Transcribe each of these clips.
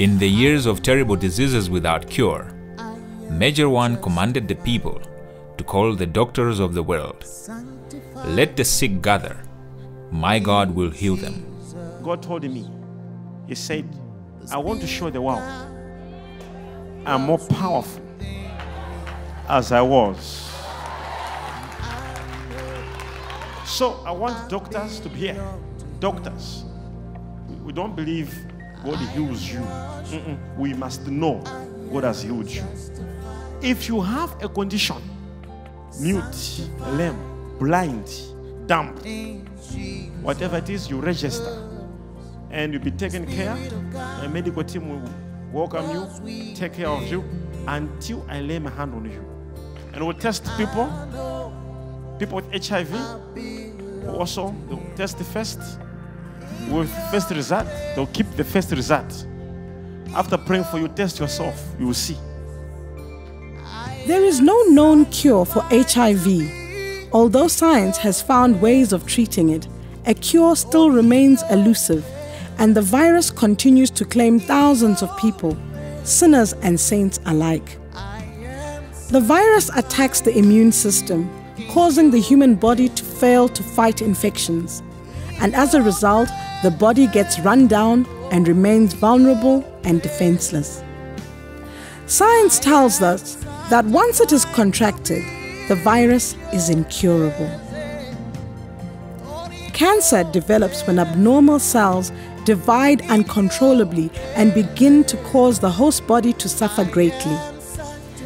In the years of terrible diseases without cure, Major One commanded the people to call the doctors of the world. Let the sick gather. My God will heal them. God told me, He said, I want to show the world I'm more powerful as I was. So I want doctors to be here. Doctors. We don't believe God heals you. Mm-mm. We must know God has healed you. If you have a condition, mute, lame, blind, dumb, whatever it is, you register and you'll be taken care. A medical team will welcome you, take care of you until I lay my hand on you. And we'll test people, people with HIV, also they'll test the first. With first result, they'll keep the first result. After praying for you, test yourself, you will see. There is no known cure for HIV. Although science has found ways of treating it, a cure still remains elusive, and the virus continues to claim thousands of people, sinners and saints alike. The virus attacks the immune system, causing the human body to fail to fight infections. And as a result, the body gets run down and remains vulnerable and defenseless. Science tells us that once it is contracted, the virus is incurable. Cancer develops when abnormal cells divide uncontrollably and begin to cause the host body to suffer greatly,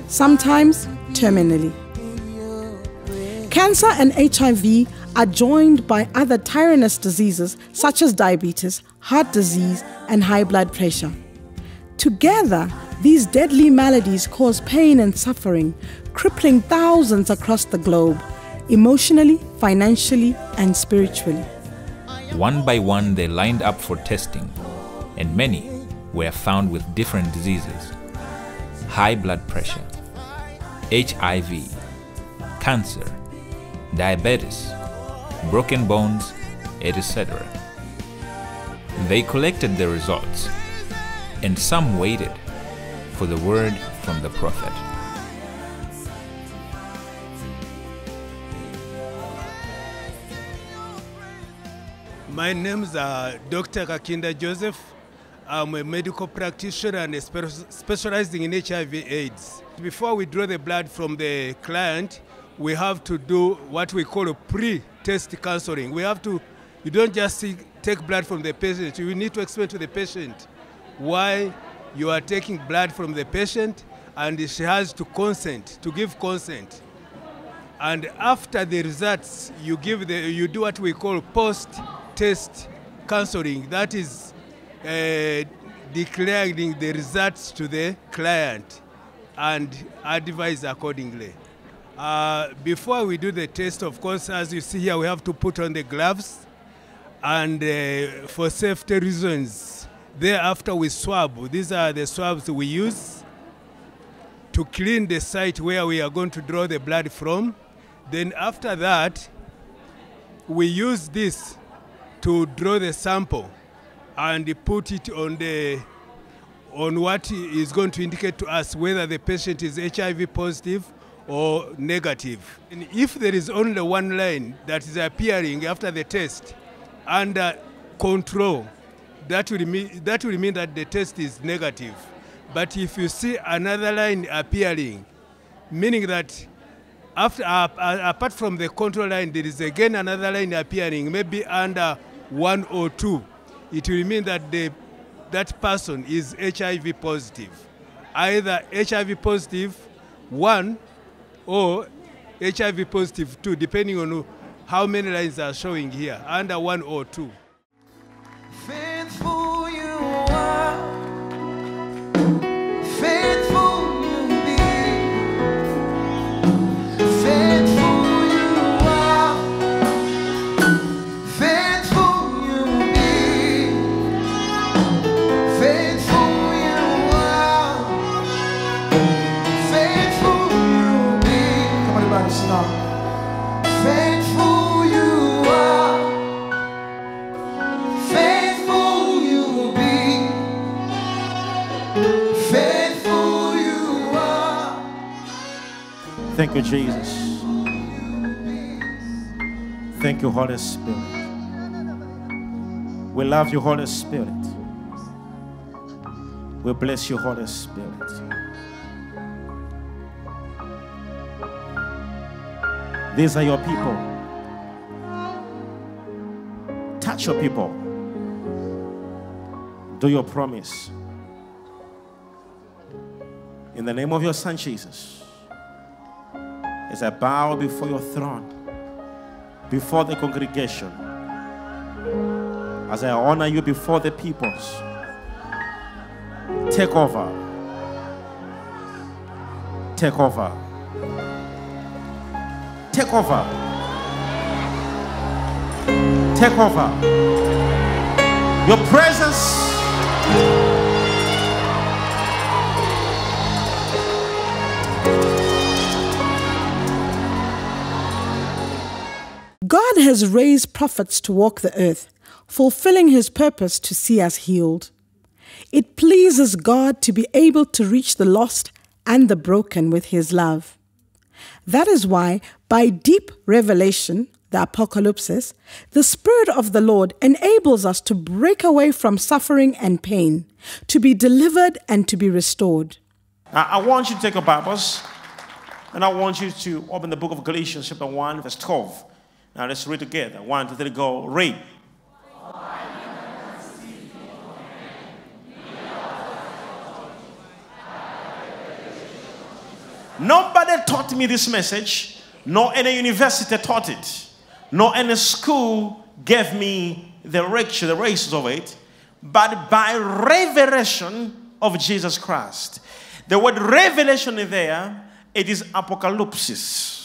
sometimes terminally. Cancer and HIV are joined by other tyrannous diseases such as diabetes, heart disease, and high blood pressure. Together, these deadly maladies cause pain and suffering, crippling thousands across the globe, emotionally, financially, and spiritually. One by one, they lined up for testing, and many were found with different diseases high blood pressure, HIV, cancer, diabetes, broken bones, etc. They collected the results, and some waited for the word from the prophet. My name is uh, Dr. Kakinda Joseph. I'm a medical practitioner and spe specializing in HIV AIDS. Before we draw the blood from the client, we have to do what we call a pre-test counseling. We have to, you don't just see, take blood from the patient, you need to explain to the patient why you are taking blood from the patient and she has to consent, to give consent. And after the results, you give the, you do what we call post-test counseling. That is uh, declaring the results to the client and advise accordingly. Uh, before we do the test, of course, as you see here, we have to put on the gloves. And uh, for safety reasons, thereafter we swab. These are the swabs we use to clean the site where we are going to draw the blood from. Then after that, we use this to draw the sample and put it on the on what is going to indicate to us whether the patient is HIV positive or negative. And if there is only one line that is appearing after the test under control, that will mean that will mean that the test is negative. But if you see another line appearing, meaning that after uh, uh, apart from the control line, there is again another line appearing, maybe under one or two. It will mean that the that person is HIV positive, either HIV positive one or HIV positive too, depending on how many lines are showing here, under one or two. Thank you, Jesus. Thank you, Holy Spirit. We love you, Holy Spirit. We bless you, Holy Spirit. These are your people. Touch your people. Do your promise. In the name of your Son, Jesus as I bow before your throne, before the congregation, as I honor you before the peoples. Take over. Take over. Take over. Take over. Your presence. God has raised prophets to walk the earth, fulfilling his purpose to see us healed. It pleases God to be able to reach the lost and the broken with his love. That is why, by deep revelation, the apocalypse, the Spirit of the Lord enables us to break away from suffering and pain, to be delivered and to be restored. I want you to take your Bibles and I want you to open the book of Galatians, chapter 1, verse 12. Now, let's read together. One, two, three, go. Read. Nobody taught me this message, nor any university taught it, nor any school gave me the lecture, the races of it, but by revelation of Jesus Christ. The word revelation is there, it is apocalypse.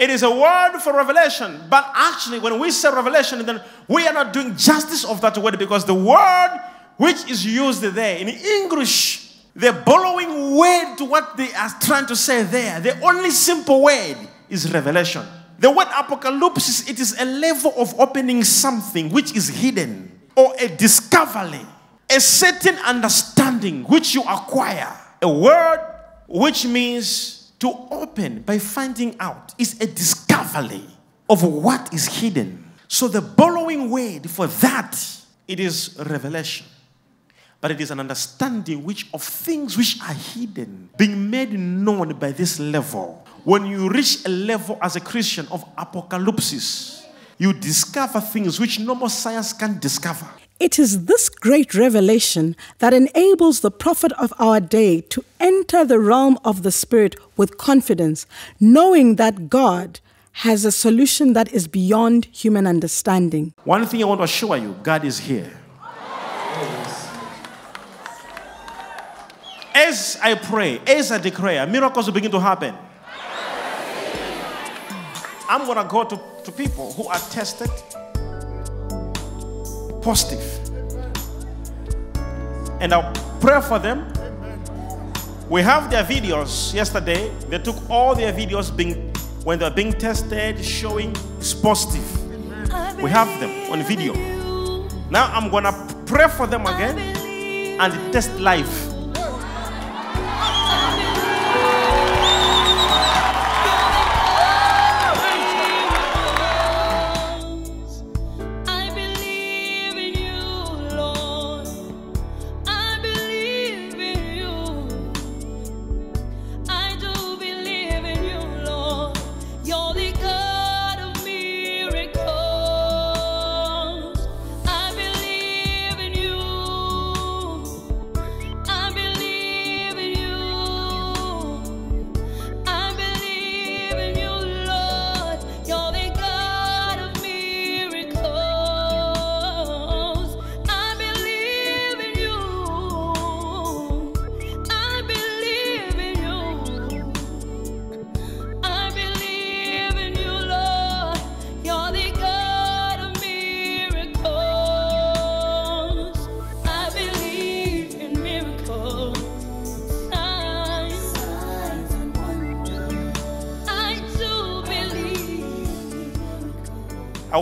It is a word for revelation, but actually, when we say revelation, then we are not doing justice of that word because the word which is used there in English they're borrowing word to what they are trying to say there. The only simple word is revelation. The word apocalypse, it is a level of opening something which is hidden or a discovery, a certain understanding which you acquire. A word which means to open by finding out is a discovery of what is hidden. So the borrowing word for that, it is revelation. But it is an understanding which of things which are hidden being made known by this level. When you reach a level as a christian of apocalypse you discover things which normal science can't discover It is this great revelation that enables the prophet of our day to enter the realm of the Spirit with confidence, knowing that God has a solution that is beyond human understanding. one thing i want to assure you god is here. As i pray as i declare miracles will begin to happen. I'm going to go to, to people who are tested positive. And i'll pray for them. We have their videos. Yesterday they took all their videos being when they're being tested showing it's positive. We have them on video. Now i'm gonna pray for them again and test life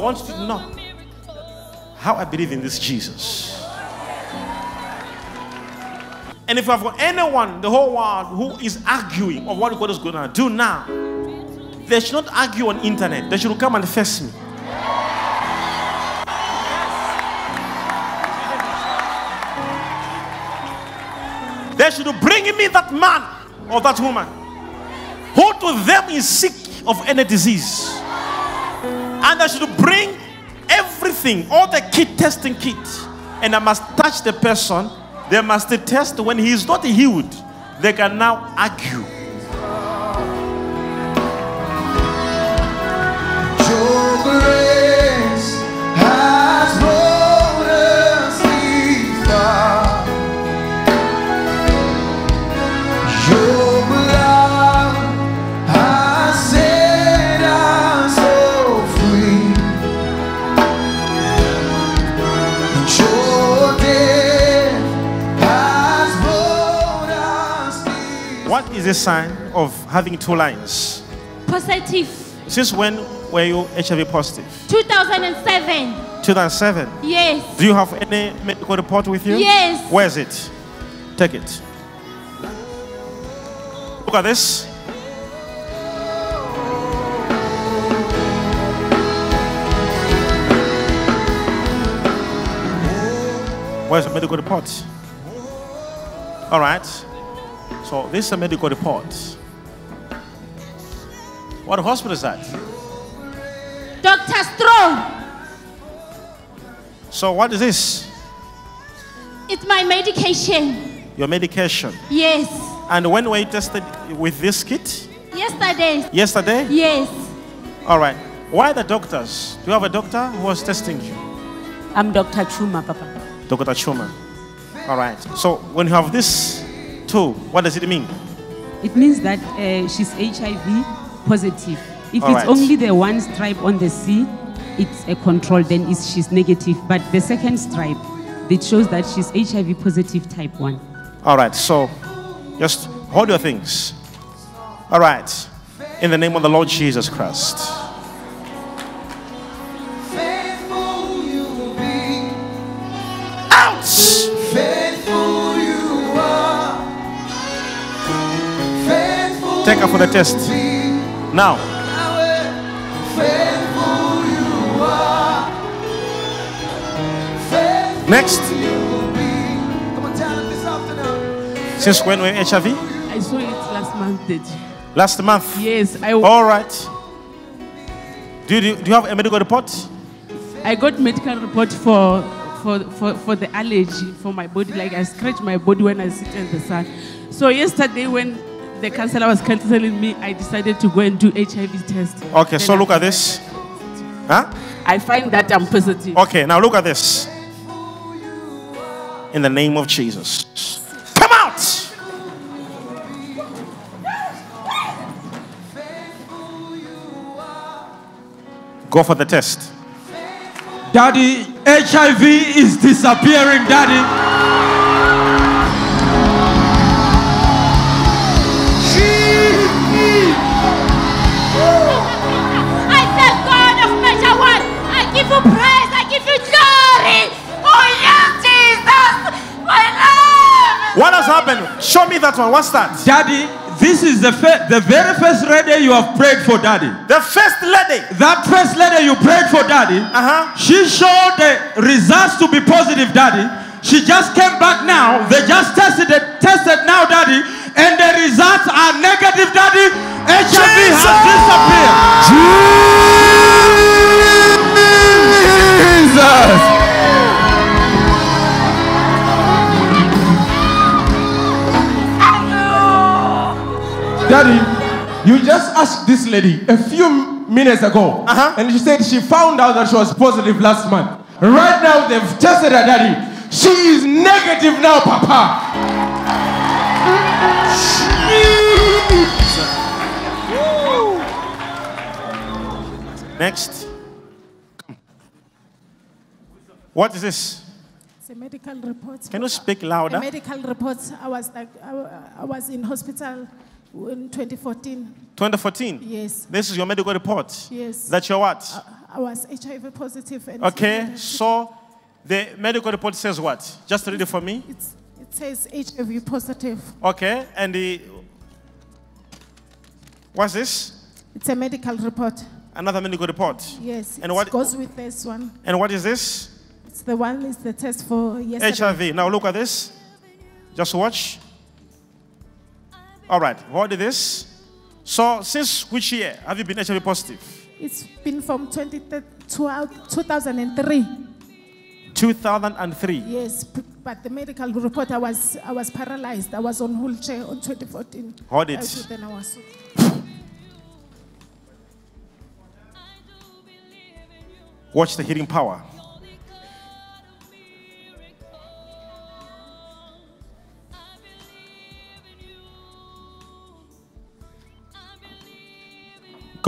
want you to know how i believe in this jesus And if I've got anyone the whole world who is arguing of what God is going to do now, they should not argue on internet. They should come and face me. They should bring me that man or that woman who to them is sick of any disease. And I should bring everything, all the kit testing kit. And I must touch the person. They must test when he is not healed. They can now argue. A sign of having two lines? Positive. Since when were you HIV positive? 2007. 2007. Yes. Do you have any medical report with you? Yes. Where is it? Take it. Look at this. Where's the medical report? All right. So this is a medical report. What hospital is that? Dr. Stroh. So what is this? It's my medication. Your medication. Yes. And when were you tested with this kit? Yesterday. Yesterday? Yes. All right. Why the doctors? Do you have a doctor who was testing you? I'm Dr. Chuma, Papa. Dr. Chuma. All right. So when you have this too, what does it mean? It means that uh, she's HIV positive. If All it's right. only the one stripe on the C, it's a control, then it's, she's negative. But the second stripe, it shows that she's HIV positive type 1. All right. So just hold your things. All right. In the name of the Lord Jesus Christ. Take her for the test. Now. faithful you are. Faithful Next. you be. Come on, tell them this afternoon. Since when were HIV? I saw it last month. Did Last month. yes, I All right. Do you, do you have a medical report? I got medical report for for for for the allergy for my body. Like I scratch my body when I sit in the sun. So yesterday when the counselor was counseling me, I decided to go and do HIV test. Okay, Then so I look at this. Huh? I find that I'm positive. Okay, now look at this. In the name of Jesus. Come out! Go for the test. Daddy, HIV is disappearing, Daddy. What has happened? Show me that one. What's that? Daddy, this is the, fir- the very first lady you have prayed for, Daddy. The first lady. That first lady you prayed for, Daddy, Uh-huh. she showed the results to be positive, Daddy. She just came back now. They just tested it, tested now, Daddy, and the results are negative, Daddy. HIV has disappeared. Daddy, you just asked this lady a few minutes ago, Uh-huh. and she said she found out that she was positive last month. Right now, they've tested her, Daddy. She is negative now, Papa. Next. What is this? It's a medical report. Can you speak louder? A louder? medical report. I was like, I, I was in hospital in 2014. 2014. Yes. This is your medical report. Yes. That's your what? I was HIV positive. And Okay, so the medical report says what? Just read it for me. It's, it says HIV positive. Okay, and the what's this? It's a medical report. Another medical report. Yes, And it what- goes with this one. And what is this? It's the one is the test for yesterday. HIV. Now look at this. Just watch. All right, what is this? So, since which year have you been HIV positive? It's been from 20, 2003. 2003. Yes, but the medical report, I was, I was paralyzed. I was on wheelchair on 2014. Hold it. Then I was- Watch the healing power.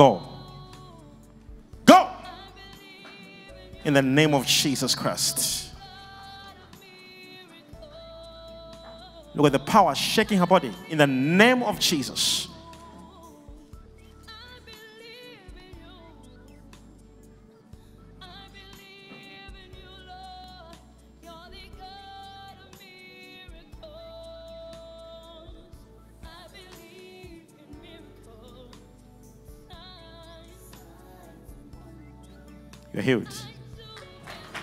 Go. Go. In the name of Jesus Christ. Look at the power shaking her body. In the name of Jesus. Healed.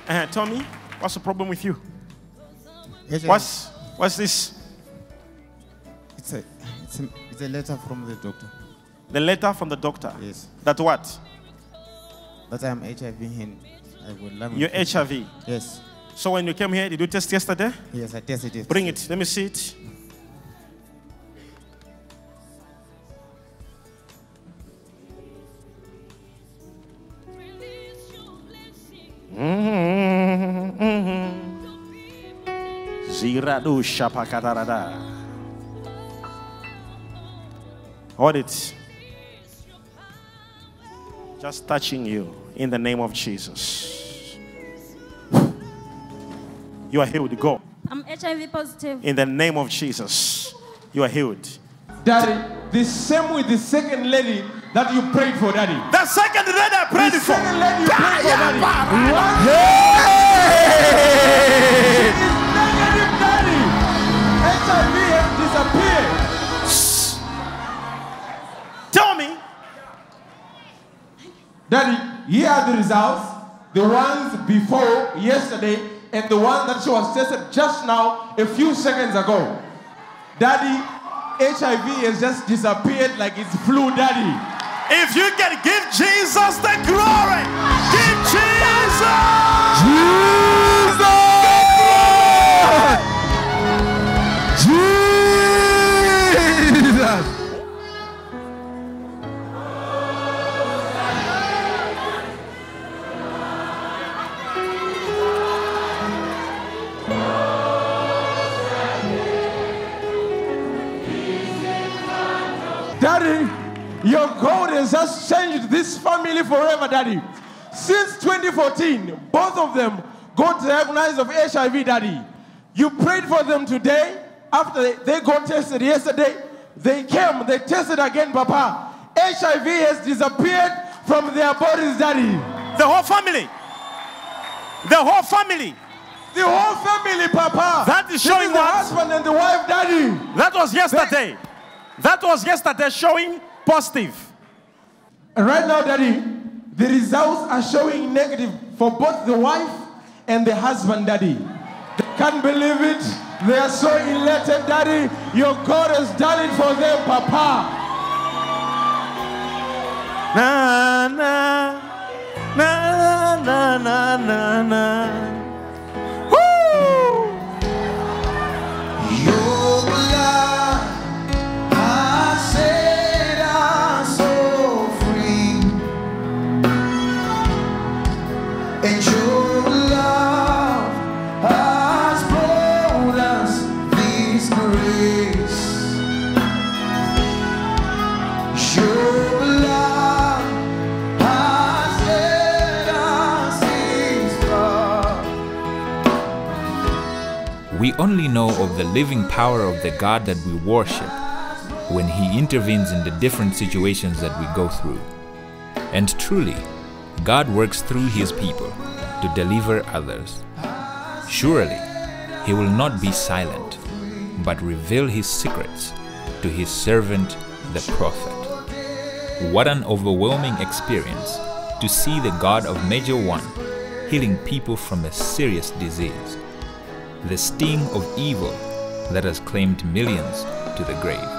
Uh, tell me, what's the problem with you? What's what's this? It's a, it's a, it's a letter from the doctor. The letter from the doctor. Yes. That what? That I'm HIV and I would love You're HIV. Yes. So when you came here, did you test yesterday? Yes, I tested it. Bring it. Let me see it. Ziradu shapakatarada. Hold it. Just touching you in the name of Jesus. You are healed. Go. I'm HIV positive. In the name of Jesus, you are healed. Daddy, the same with the second lady that you prayed for, Daddy. The second lady I prayed the for. second lady you prayed for, Daddy. Hey! Daddy, here are the results. The ones before yesterday and the one that she was tested just now, a few seconds ago. Daddy, HIV has just disappeared like it's flu, Daddy. If you can give Jesus the glory, give Jesus. Jesus! This family forever, Daddy. Since 2014, both of them got diagnosed of HIV, Daddy. You prayed for them today. After they, they got tested yesterday, they came, they tested again, Papa. HIV has disappeared from their bodies, Daddy. The whole family. The whole family. The whole family, Papa. That is showing the what? husband and the wife, Daddy. That was yesterday. That was yesterday showing positive. And right now, Daddy, the results are showing negative for both the wife and the husband, Daddy. They can't believe it. They are so elated, Daddy. Your God has done it for them, Papa. Na na na na na na We only know of the living power of the God that we worship when He intervenes in the different situations that we go through. And truly, God works through His people to deliver others. Surely, He will not be silent, but reveal His secrets to His servant, the prophet. What an overwhelming experience to see the God of Major One healing people from a serious disease the sting of evil that has claimed millions to the grave.